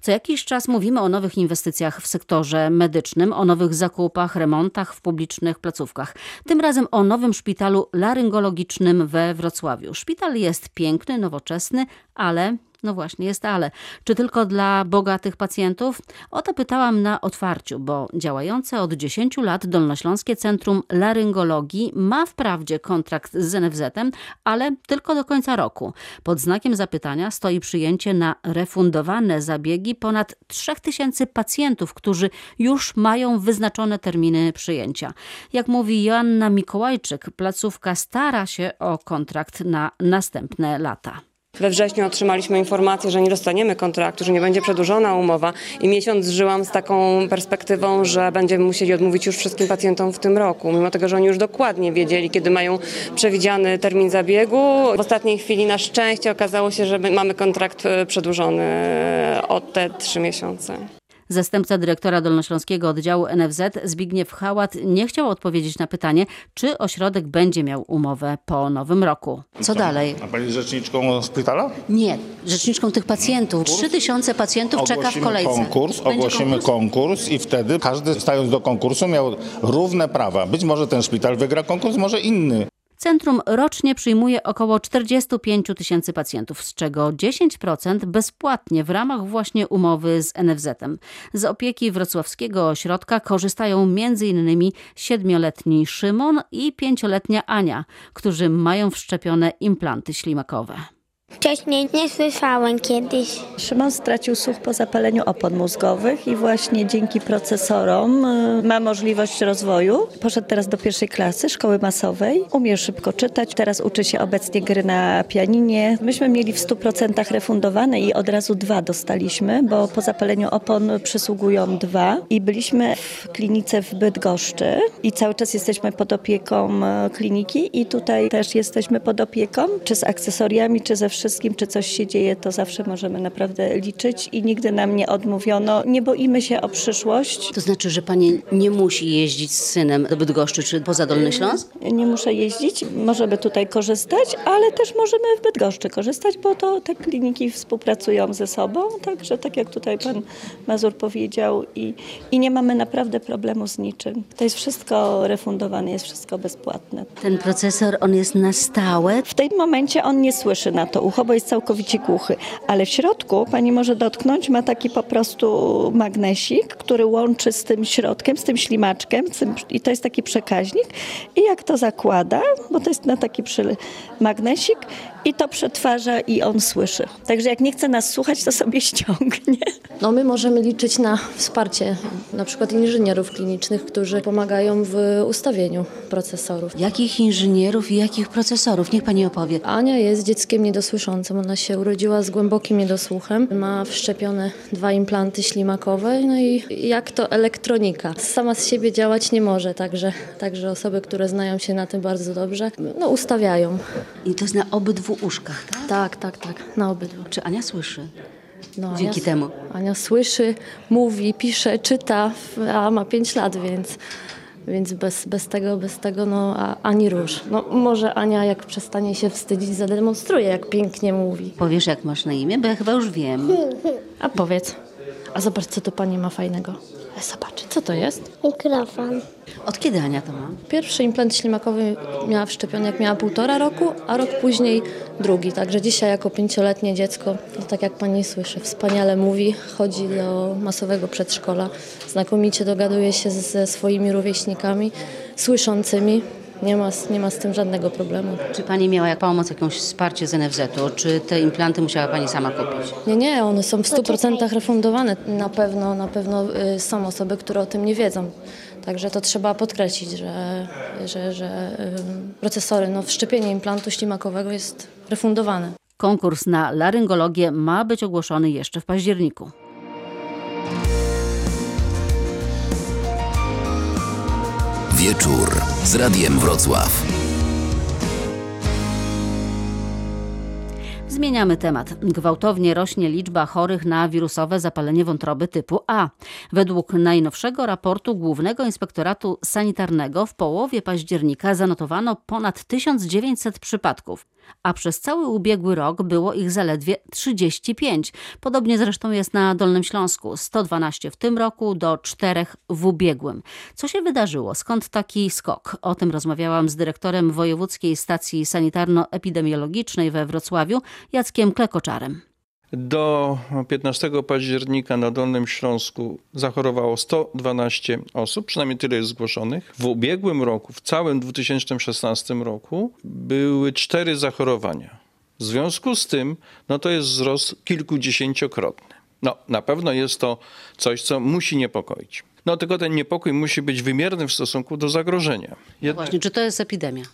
Co jakiś czas mówimy o nowych inwestycjach w sektorze medycznym, o nowych zakupach, remontach w publicznych placówkach. Tym razem o nowym szpitalu laryngologicznym we Wrocławiu. Szpital jest piękny, nowoczesny, ale no właśnie, jest ale. Czy tylko dla bogatych pacjentów? O to pytałam na otwarciu, bo działające od 10 lat Dolnośląskie Centrum Laryngologii ma wprawdzie kontrakt z NFZ-em, ale tylko do końca roku. Pod znakiem zapytania stoi przyjęcie na refundowane zabiegi ponad 3000 pacjentów, którzy już mają wyznaczone terminy przyjęcia. Jak mówi Joanna Mikołajczyk, placówka stara się o kontrakt na następne lata. We wrześniu otrzymaliśmy informację, że nie dostaniemy kontraktu, że nie będzie przedłużona umowa i miesiąc żyłam z taką perspektywą, że będziemy musieli odmówić już wszystkim pacjentom w tym roku, mimo tego, że oni już dokładnie wiedzieli, kiedy mają przewidziany termin zabiegu. W ostatniej chwili na szczęście okazało się, że mamy kontrakt e, przedłużony o te trzy miesiące. Zastępca dyrektora Dolnośląskiego Oddziału NFZ Zbigniew Hałat nie chciał odpowiedzieć na pytanie, czy ośrodek będzie miał umowę po nowym roku. Co dalej? A pani rzeczniczką szpitala? Nie, rzeczniczką tych pacjentów. Trzy tysiące pacjentów czeka w Ogłosimy kolejce. konkurs, Będzie ogłosimy konkurs? konkurs i wtedy każdy stając do konkursu miał równe prawa. Być może ten szpital wygra konkurs, może inny. Centrum rocznie przyjmuje około 45 tysięcy pacjentów, z czego 10% bezpłatnie w ramach właśnie umowy z NFZ-em. Z opieki wrocławskiego ośrodka korzystają m.in. siedmioletni Szymon i pięcioletnia Ania, którzy mają wszczepione implanty ślimakowe. Wcześniej nie słyszałem kiedyś. Szymon stracił słuch po zapaleniu opon mózgowych i właśnie dzięki procesorom y, ma możliwość rozwoju. Poszedł teraz do pierwszej klasy szkoły masowej. Umie szybko czytać. Teraz uczy się obecnie gry na pianinie. Myśmy mieli w 100% refundowane i od razu dwa dostaliśmy, bo po zapaleniu opon przysługują dwa. I byliśmy w klinice w Bydgoszczy i cały czas jesteśmy pod opieką e, kliniki i tutaj też jesteśmy pod opieką, czy z akcesoriami, czy ze wszystkim, czy coś się dzieje, to zawsze możemy naprawdę liczyć i nigdy nam nie odmówiono. Nie boimy się o przyszłość. To znaczy, że pani nie musi jeździć z synem do Bydgoszczy czy poza Dolny Śląsk? Nie muszę jeździć, możemy tutaj korzystać, ale też możemy w Bydgoszczy korzystać, bo to te kliniki współpracują ze sobą, także tak jak tutaj pan Mazur powiedział i, i nie mamy naprawdę problemu z niczym. To jest wszystko refundowane, jest wszystko bezpłatne. Ten procesor, on jest na stałe. W tym momencie on nie słyszy na to ucho, bo jest całkowicie głuchy, ale w środku pani może dotknąć, ma taki po prostu magnesik, który łączy z tym środkiem, z tym ślimaczkiem z tym, i to jest taki przekaźnik. I jak to zakłada, bo to jest na taki przy magnesik i to przetwarza i on słyszy. Także jak nie chce nas słuchać, to sobie ściągnie. No my możemy liczyć na wsparcie na przykład inżynierów klinicznych, którzy pomagają w ustawieniu procesorów. Jakich inżynierów i jakich procesorów? Niech pani opowie. Ania jest dzieckiem niedosłyszącym. Ona się urodziła z głębokim niedosłuchem. Ma wszczepione dwa implanty ślimakowe. No i jak to elektronika. Sama z siebie działać nie może, także, także osoby, które znają się na tym bardzo dobrze, no ustawiają. I to jest na obydwu uszkach, tak? Tak, tak, tak, na obydwu. Czy Ania słyszy? No, Dzięki Ania, temu. Ania słyszy, mówi, pisze, czyta, a ma 5 lat, więc, więc bez, bez tego, bez tego no, ani róż. No, może Ania, jak przestanie się wstydzić, zademonstruje, jak pięknie mówi. Powiesz, jak masz na imię? Bo ja chyba już wiem. A powiedz, a zobacz, co to pani ma fajnego. E, Zobacz, co to jest? Mikrofon. Od kiedy Ania to ma? Pierwszy implant ślimakowy miała wszczepiony, jak miała półtora roku, a rok później drugi. Także dzisiaj jako pięcioletnie dziecko, no tak jak pani słyszy, wspaniale mówi, chodzi do masowego przedszkola, znakomicie dogaduje się ze swoimi rówieśnikami słyszącymi. Nie ma, z- nie ma z tym żadnego problemu. Czy pani miała jak pomoc jakąś wsparcie z NFZ-u? Czy te implanty musiała pani sama kupić? Nie, nie, one są w 100% refundowane. Na pewno, na pewno y, są osoby, które o tym nie wiedzą. Także to trzeba podkreślić, że, że, że y, procesory, no wszczepienie implantu ślimakowego jest refundowane. Konkurs na laryngologię ma być ogłoszony jeszcze w październiku. Wieczór z Radiem Wrocław. Zmieniamy temat. Gwałtownie rośnie liczba chorych na wirusowe zapalenie wątroby typu A. Według najnowszego raportu Głównego Inspektoratu Sanitarnego w połowie października zanotowano ponad 1900 przypadków, a przez cały ubiegły rok było ich zaledwie 35. Podobnie zresztą jest na Dolnym Śląsku. 112 w tym roku do 4 w ubiegłym. Co się wydarzyło? Skąd taki skok? O tym rozmawiałam z dyrektorem Wojewódzkiej Stacji Sanitarno-Epidemiologicznej we Wrocławiu, Jackiem Klekoczarem. Do 15 października na Dolnym Śląsku zachorowało 112 osób, przynajmniej tyle jest zgłoszonych. W ubiegłym roku, w całym 2016 roku, były cztery zachorowania. W związku z tym, no to jest wzrost kilkudziesięciokrotny. No, na pewno jest to coś, co musi niepokoić. No tylko ten niepokój musi być wymierny w stosunku do zagrożenia. Jednak- Właśnie, czy to jest epidemia?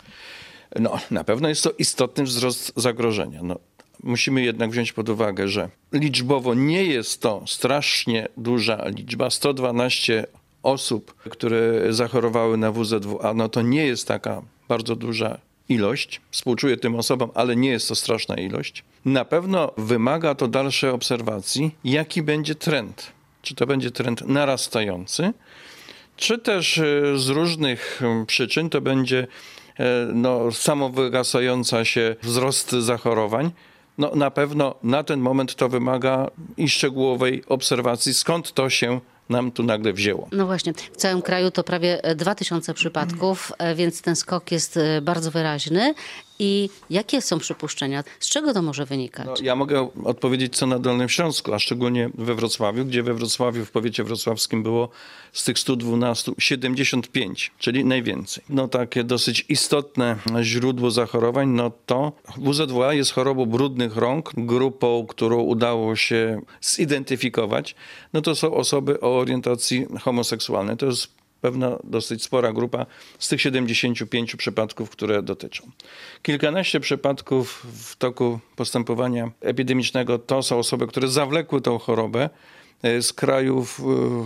no, na pewno jest to istotny wzrost zagrożenia. No, musimy jednak wziąć pod uwagę, że liczbowo nie jest to strasznie duża liczba. 112 osób, które zachorowały na WZWA, no to nie jest taka bardzo duża ilość. Współczuję tym osobom, ale nie jest to straszna ilość. Na pewno wymaga to dalszej obserwacji, jaki będzie trend. Czy to będzie trend narastający, czy też e, z różnych em, przyczyn to będzie e, no, samowygasająca się wzrost zachorowań. No, na pewno na ten moment to wymaga i szczegółowej obserwacji, skąd to się nam tu nagle wzięło. No właśnie, w całym kraju to prawie e, 2000 przypadków, e, więc ten skok jest e, bardzo wyraźny. I jakie są przypuszczenia? Z czego to może wynikać? No, ja mogę odpowiedzieć, co na Dolnym Śląsku, a szczególnie we Wrocławiu, gdzie we Wrocławiu, w powiecie wrocławskim było z tych 112 75, czyli najwięcej. No takie dosyć istotne źródło zachorowań, no to WZWA jest chorobą brudnych rąk, grupą, którą udało się zidentyfikować. No to są osoby o orientacji homoseksualnej. To jest pewna dosyć spora grupa z tych 75 przypadków, które dotyczą. Kilkanaście przypadków w toku postępowania epidemicznego to są osoby, które zawlekły tą chorobę e, z krajów, e,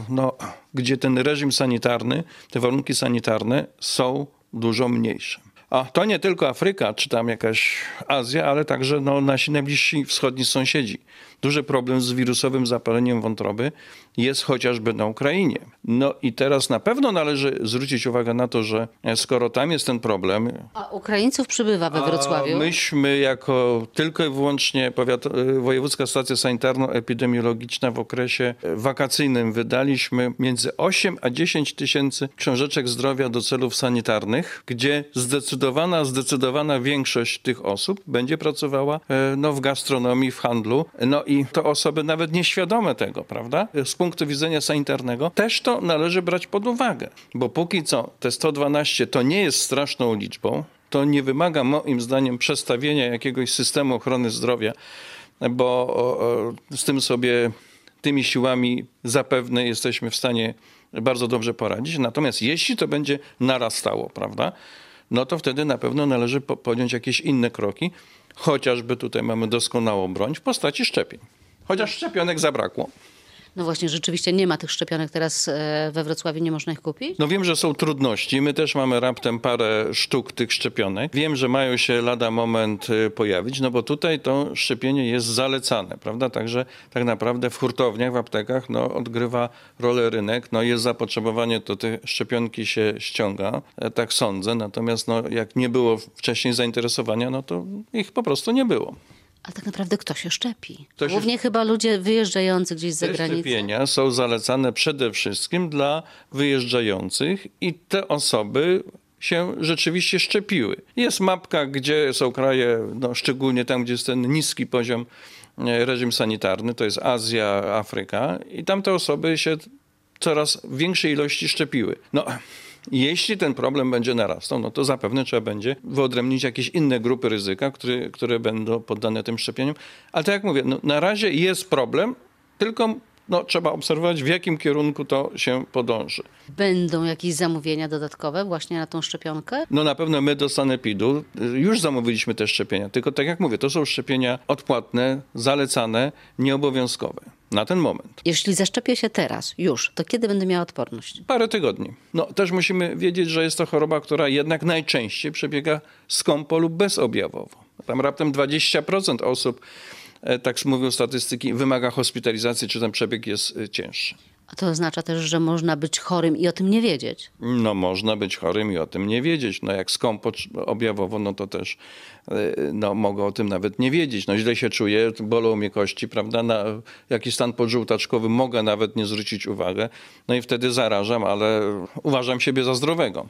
no, gdzie ten reżim sanitarny, te warunki sanitarne są dużo mniejsze. A to nie tylko Afryka, czy tam jakaś Azja, ale także no, nasi najbliżsi wschodni sąsiedzi. Duży problem z wirusowym zapaleniem wątroby jest chociażby na Ukrainie. No i teraz na pewno należy zwrócić uwagę na to, że skoro tam jest ten problem, A Ukraińców przybywa we Wrocławiu. myśmy jako tylko i wyłącznie powiat, y, Wojewódzka Stacja Sanitarno-Epidemiologiczna w okresie wakacyjnym wydaliśmy między 8 a 10 tysięcy książeczek zdrowia do celów sanitarnych, gdzie zdecydowana, zdecydowana większość tych osób będzie pracowała e, no, w gastronomii, w handlu. No i to osoby nawet nieświadome tego, prawda? Z punktu widzenia sanitarnego też to należy brać pod uwagę, bo póki co te 112 to nie jest straszną liczbą, to nie wymaga moim zdaniem przestawienia jakiegoś systemu ochrony zdrowia, bo z tym sobie, tymi siłami zapewne jesteśmy w stanie bardzo dobrze poradzić. Natomiast jeśli to będzie narastało, prawda, no to wtedy na pewno należy po- podjąć jakieś inne kroki. Chociażby tutaj mamy doskonałą broń w postaci szczepień. Chociaż szczepionek zabrakło. No właśnie, rzeczywiście nie ma tych szczepionek teraz e, we Wrocławiu, nie można ich kupić? No wiem, że są trudności. My też mamy raptem parę sztuk tych szczepionek. Wiem, że mają się lada moment y, pojawić, no bo tutaj to szczepienie jest zalecane, prawda? Także tak naprawdę w hurtowniach, w aptekach no, odgrywa rolę rynek. No jest zapotrzebowanie, to te szczepionki się ściąga, e, tak sądzę. Natomiast no, jak nie było wcześniej zainteresowania, no to ich po prostu nie było. A tak naprawdę kto się szczepi? Kto się- Głównie chyba ludzie wyjeżdżający gdzieś z Te zagranicy. szczepienia są zalecane przede wszystkim dla wyjeżdżających i te osoby się rzeczywiście szczepiły. Jest mapka, gdzie są kraje, no, szczególnie tam, gdzie jest ten niski poziom e, reżim sanitarny, to jest Azja, Afryka i tam te osoby się coraz większej ilości szczepiły. No, jeśli ten problem będzie narastał, no to zapewne trzeba będzie wyodrębnić jakieś inne grupy ryzyka, które, które będą poddane tym szczepieniom. Ale tak jak mówię, no, na razie jest problem, tylko no, trzeba obserwować, w jakim kierunku to się podąży. Będą jakieś zamówienia dodatkowe właśnie na tą szczepionkę? No na pewno my do Sanepidu y, już zamówiliśmy te szczepienia, tylko tak jak mówię, to są szczepienia odpłatne, zalecane, nieobowiązkowe na ten moment. Jeśli zaszczepię się teraz, już, to kiedy będę miała odporność? Parę tygodni. No też musimy wiedzieć, że jest to choroba, która jednak najczęściej przebiega skąpo lub bezobjawowo. Tam raptem 20% osób, e, tak mówią statystyki, wymaga hospitalizacji, czy ten przebieg jest e, cięższy. A to oznacza też, że można być chorym i o tym nie wiedzieć. No można być chorym i o tym nie wiedzieć. No jak skąpo objawowo, no to też e, no, mogę o tym nawet nie wiedzieć. No źle się czuję, bolą mnie kości, prawda? Na jakiś stan podżółtaczkowy mogę nawet nie zwrócić uwagę. No i wtedy zarażam, ale uważam siebie za zdrowego.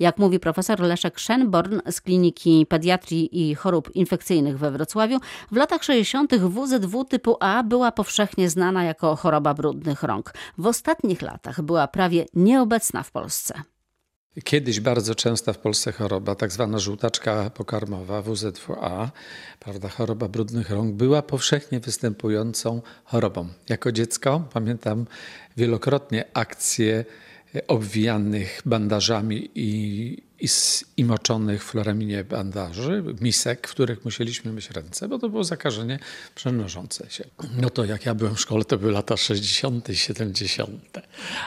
Jak mówi profesor Leszek Szenborn z Kliniki Pediatrii i Chorób Infekcyjnych we Wrocławiu, w latach 60. WZW typu A była powszechnie znana jako choroba brudnych rąk. W ostatnich latach była prawie nieobecna w Polsce. Kiedyś bardzo częsta w Polsce choroba, tak zwana żółtaczka pokarmowa, WZWA, prawda, choroba brudnych rąk, była powszechnie występującą chorobą. Jako dziecko pamiętam wielokrotnie akcje obwijanych bandażami i, i, i moczonych w floraminie bandaży, misek, w których musieliśmy myć ręce, bo to było zakażenie przenoszące się. No to jak ja byłem w szkole, to były lata 60., 70.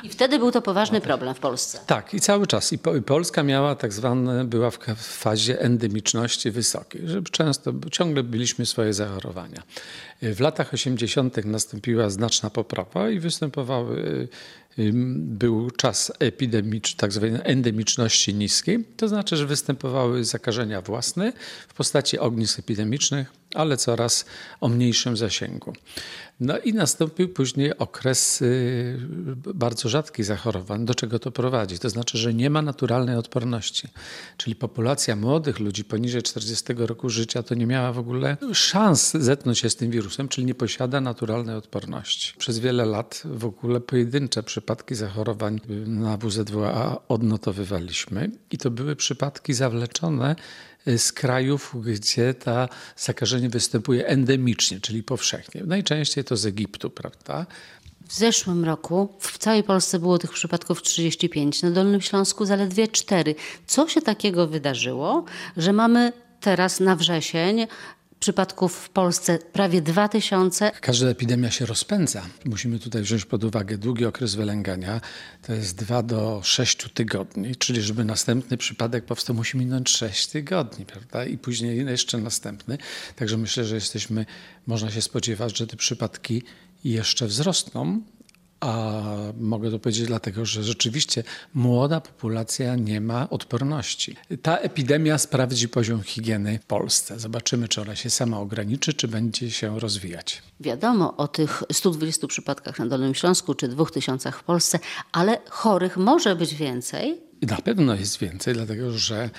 I wtedy był to poważny problem w Polsce. Tak, i cały czas. I Polska miała tak zwane, była w fazie endemiczności wysokiej, że często, ciągle byliśmy swoje zachorowania. W latach 80. nastąpiła znaczna poprawa i występowały był czas epidemiczny, tak zwanej endemiczności niskiej. To znaczy, że występowały zakażenia własne w postaci ognisk epidemicznych, ale coraz o mniejszym zasięgu. No i nastąpił później okres y, bardzo rzadkich zachorowań. Do czego to prowadzi? To znaczy, że nie ma naturalnej odporności. Czyli populacja młodych ludzi poniżej 40 roku życia to nie miała w ogóle szans zetknąć się z tym wirusem, czyli nie posiada naturalnej odporności. Przez wiele lat w ogóle pojedyncze przypadki zachorowań na WZWA odnotowywaliśmy i to były przypadki zawleczone z krajów, gdzie ta zakażenie występuje endemicznie, czyli powszechnie. Najczęściej to z Egiptu, prawda? W zeszłym roku w całej Polsce było tych przypadków 35, na Dolnym Śląsku zaledwie 4. Co się takiego wydarzyło, że mamy teraz na wrzesień przypadków w Polsce prawie 2000. Każda epidemia się rozpędza. Musimy tutaj wziąć pod uwagę długi okres wylęgania. To jest 2 do 6 tygodni, czyli żeby następny przypadek powstał, musi minąć 6 tygodni, prawda? I później jeszcze następny. Także myślę, że jesteśmy, można się spodziewać, że te przypadki jeszcze wzrosną, a mogę to powiedzieć dlatego, że rzeczywiście młoda populacja nie ma odporności. Ta epidemia sprawdzi poziom higieny w Polsce. Zobaczymy, czy ona się sama ograniczy, czy będzie się rozwijać. Wiadomo o tych 120 przypadkach na Dolnym Śląsku, czy 2000 w Polsce, ale chorych może być więcej. Na pewno jest więcej, dlatego że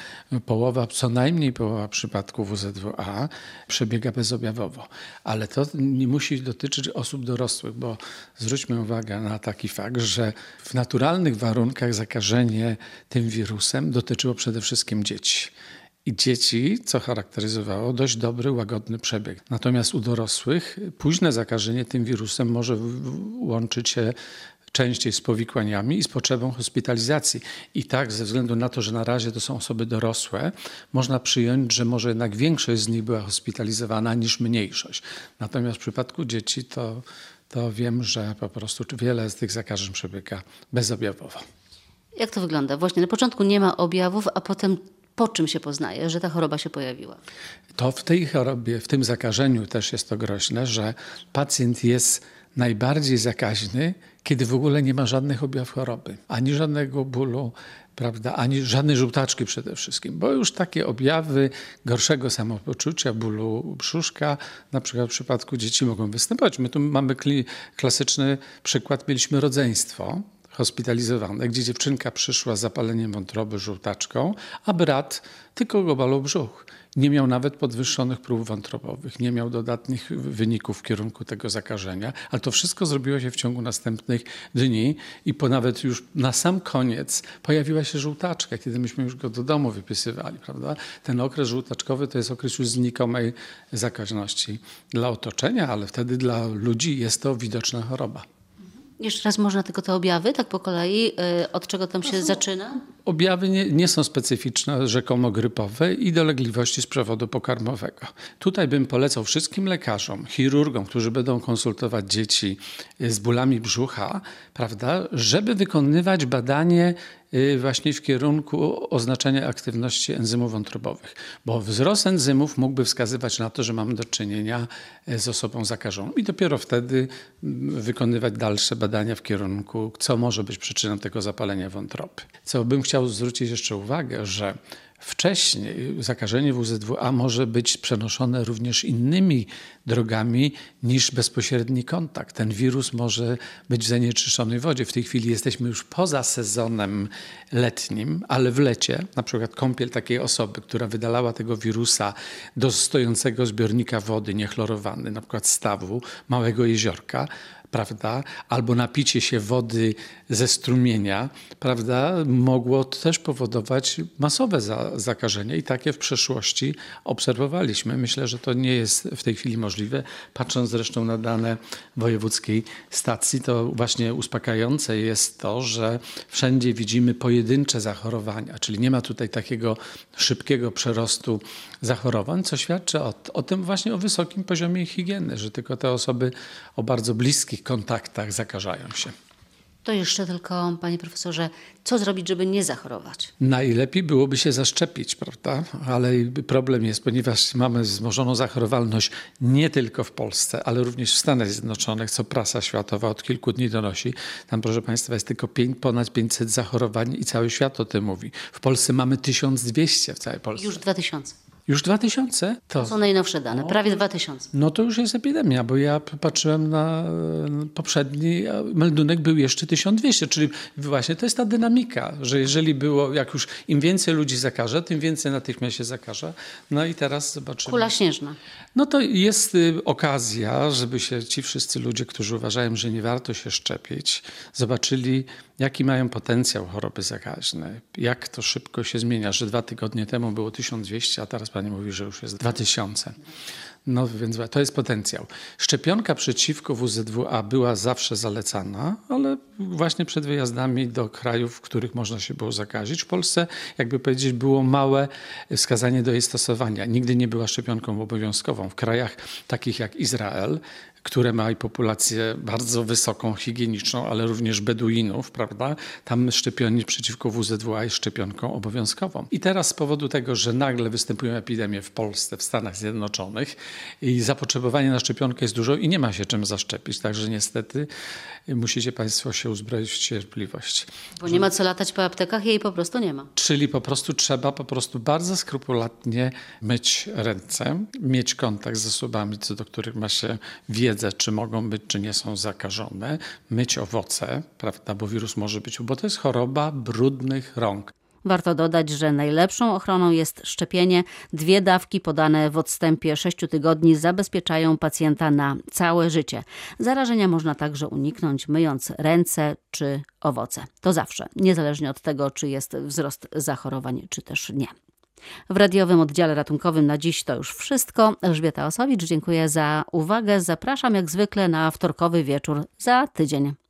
połowa, co najmniej połowa przypadków UZWA przebiega bezobjawowo. Ale to nie musi dotyczyć osób dorosłych, bo zwróćmy uwagę na taki fakt, że w naturalnych warunkach zakażenie tym wirusem dotyczyło przede wszystkim dzieci. I dzieci, co charakteryzowało dość dobry, łagodny przebieg. Natomiast u dorosłych późne zakażenie tym wirusem może łączyć się częściej z powikłaniami i z potrzebą hospitalizacji. I tak, ze względu na to, że na razie to są osoby dorosłe, można przyjąć, że może jednak większość z nich była hospitalizowana niż mniejszość. Natomiast w przypadku dzieci to, to wiem, że po prostu wiele z tych zakażeń przebiega bezobjawowo. Jak to wygląda? Właśnie na początku nie ma objawów, a potem po czym się poznaje, że ta choroba się pojawiła? To w tej chorobie, w tym zakażeniu też jest to groźne, że pacjent jest najbardziej zakaźny, kiedy w ogóle nie ma żadnych objawów choroby, ani żadnego bólu, prawda, ani żadnej żółtaczki przede wszystkim, bo już takie objawy gorszego samopoczucia, bólu brzuszka, na przykład w przypadku dzieci mogą występować. My tu mamy klasyczny przykład, mieliśmy rodzeństwo, hospitalizowane, gdzie dziewczynka przyszła z zapaleniem wątroby żółtaczką, a brat tylko go balał brzuch. Nie miał nawet podwyższonych prób wątrobowych, nie miał dodatnich wyników w kierunku tego zakażenia, ale to wszystko zrobiło się w ciągu następnych dni i po nawet już na sam koniec pojawiła się żółtaczka, kiedy myśmy już go do domu wypisywali, prawda? Ten okres żółtaczkowy to jest okres już znikomej zakaźności dla otoczenia, ale wtedy dla ludzi jest to widoczna choroba. Jeszcze raz można tylko te objawy, tak po kolei, y, od czego tam się zaczyna? Objawy nie, nie, są specyficzne, rzekomo grypowe i dolegliwości z przewodu pokarmowego. Tutaj bym polecał wszystkim lekarzom, chirurgom, którzy będą konsultować dzieci z bólami brzucha, prawda, żeby wykonywać badanie właśnie w kierunku oznaczenia aktywności enzymów wątrobowych, bo wzrost enzymów mógłby wskazywać na to, że mamy do czynienia y, z osobą zakażoną i dopiero wtedy wykonywać dalsze badania w kierunku, co może być przyczyną tego zapalenia wątroby. Co bym chciał zwrócić jeszcze uwagę, że Wcześniej zakażenie WZWA może być przenoszone również innymi drogami niż bezpośredni kontakt. Ten wirus może być w zanieczyszczonej wodzie. W tej chwili jesteśmy już poza sezonem letnim, ale w lecie, na przykład kąpiel takiej osoby, która wydalała tego wirusa do stojącego zbiornika wody niechlorowany, na przykład stawu, małego jeziorka, prawda, albo napicie się wody ze strumienia, prawda, mogło też powodować masowe za, zakażenie i takie w przeszłości obserwowaliśmy. Myślę, że to nie jest w tej chwili możliwe. Patrząc zresztą na dane wojewódzkiej stacji, to właśnie uspokajające jest to, że wszędzie widzimy pojedyncze zachorowania, czyli nie ma tutaj takiego szybkiego przerostu zachorowań, co świadczy o, o tym właśnie o wysokim poziomie higieny, że tylko te osoby o bardzo bliskich kontaktach zakażają się. To jeszcze tylko, panie profesorze, co zrobić, żeby nie zachorować? Najlepiej byłoby się zaszczepić, prawda? Ale problem jest, ponieważ mamy wzmożoną zachorowalność nie tylko w Polsce, ale również w Stanach Zjednoczonych, co prasa światowa od kilku dni donosi. Tam, proszę Państwa, jest tylko pięć, ponad 500 zachorowań i cały świat o tym mówi. W Polsce mamy 1200 w całej Polsce. Już 2000. Już 2000? To są najnowsze dane, prawie 2000. No to już jest epidemia, bo ja patrzyłem na poprzedni meldunek, był jeszcze 1200, czyli właśnie to jest ta dynamika, że jeżeli było, jak już im więcej ludzi zakaże, tym więcej natychmiast się zakaże. No i teraz zobaczymy. Kula śnieżna. No to jest y, okazja, żeby się ci wszyscy ludzie, którzy uważają, że nie warto się szczepić, zobaczyli, jaki mają potencjał choroby zakaźnej, jak to szybko się zmienia, że dwa tygodnie temu było 1200, a teraz pani mówi, że już jest 2000. No więc to jest potencjał. Szczepionka przeciwko WZWA była zawsze zalecana, ale właśnie przed wyjazdami do krajów, w których można się było zakazić. W Polsce, jakby powiedzieć, było małe wskazanie do jej stosowania. Nigdy nie była szczepionką obowiązkową. W krajach takich jak Izrael, które ma populację bardzo wysoką, higieniczną, ale również Beduinów, prawda? Tam szczepienie przeciwko WZWA jest szczepionką obowiązkową. I teraz z powodu tego, że nagle występują epidemie w Polsce, w Stanach Zjednoczonych i zapotrzebowanie na szczepionkę jest dużo i nie ma się czym zaszczepić, także niestety musicie Państwo się uzbroić w cierpliwość. Bo nie ma co latać po aptekach, jej po prostu nie ma. Czyli po prostu trzeba po prostu bardzo skrupulatnie myć ręce, mieć kontakt z osobami, co do których ma się wiedzę, czy mogą być, czy nie są zakażone, myć owoce, prawda, bo wirus może być, bo to jest choroba brudnych rąk. Warto dodać, że najlepszą ochroną jest szczepienie. Dwie dawki podane w odstępie 6 tygodni zabezpieczają pacjenta na całe życie. Zarażenia można także uniknąć myjąc ręce czy owoce. To zawsze, niezależnie od tego, czy jest wzrost zachorowań, czy też nie. W radiowym oddziale ratunkowym na dziś to już wszystko. Elżbieta Osowicz, dziękuję za uwagę. Zapraszam jak zwykle na wtorkowy wieczór za tydzień.